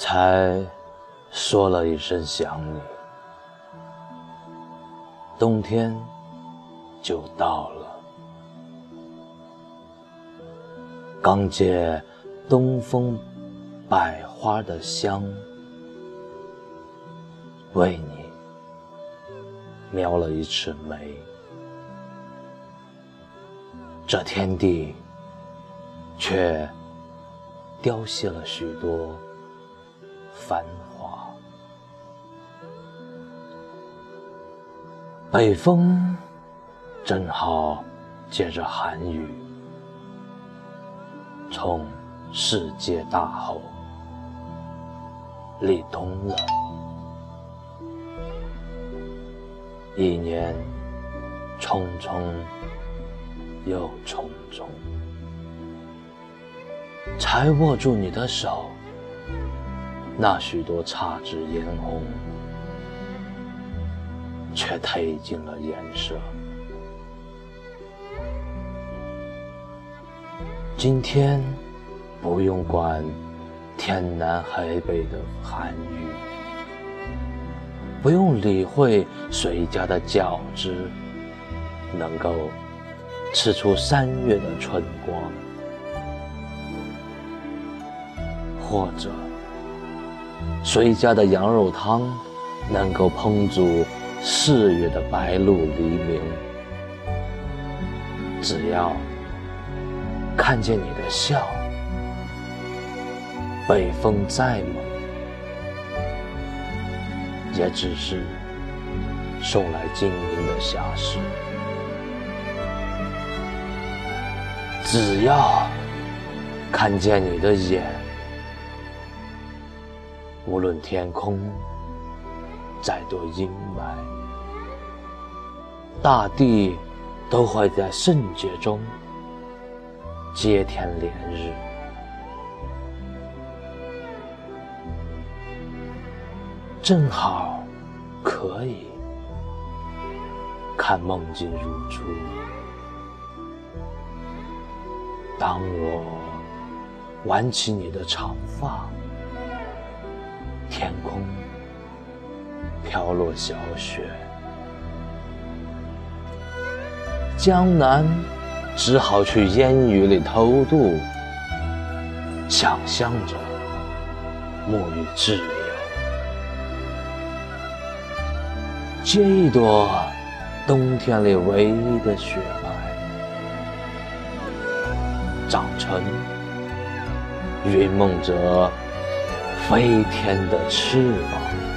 才说了一声想你，冬天就到了。刚借东风百花的香，为你描了一尺眉。这天地，却凋谢了许多繁华。北风正好借着寒雨，从世界大后立冬了。一年匆匆。又匆匆，才握住你的手，那许多姹紫嫣红，却褪尽了颜色。今天不用管天南海北的寒雨，不用理会谁家的饺子能够。吃出三月的春光，或者谁家的羊肉汤能够烹煮四月的白露黎明？只要看见你的笑，北风再猛，也只是送来晶莹的霞事。只要看见你的眼，无论天空再多阴霾，大地都会在圣洁中接天连日，正好可以看梦境如初。当我挽起你的长发，天空飘落小雪，江南只好去烟雨里偷渡，想象着沐浴自由，接一朵冬天里唯一的雪。长成云梦泽飞天的翅膀。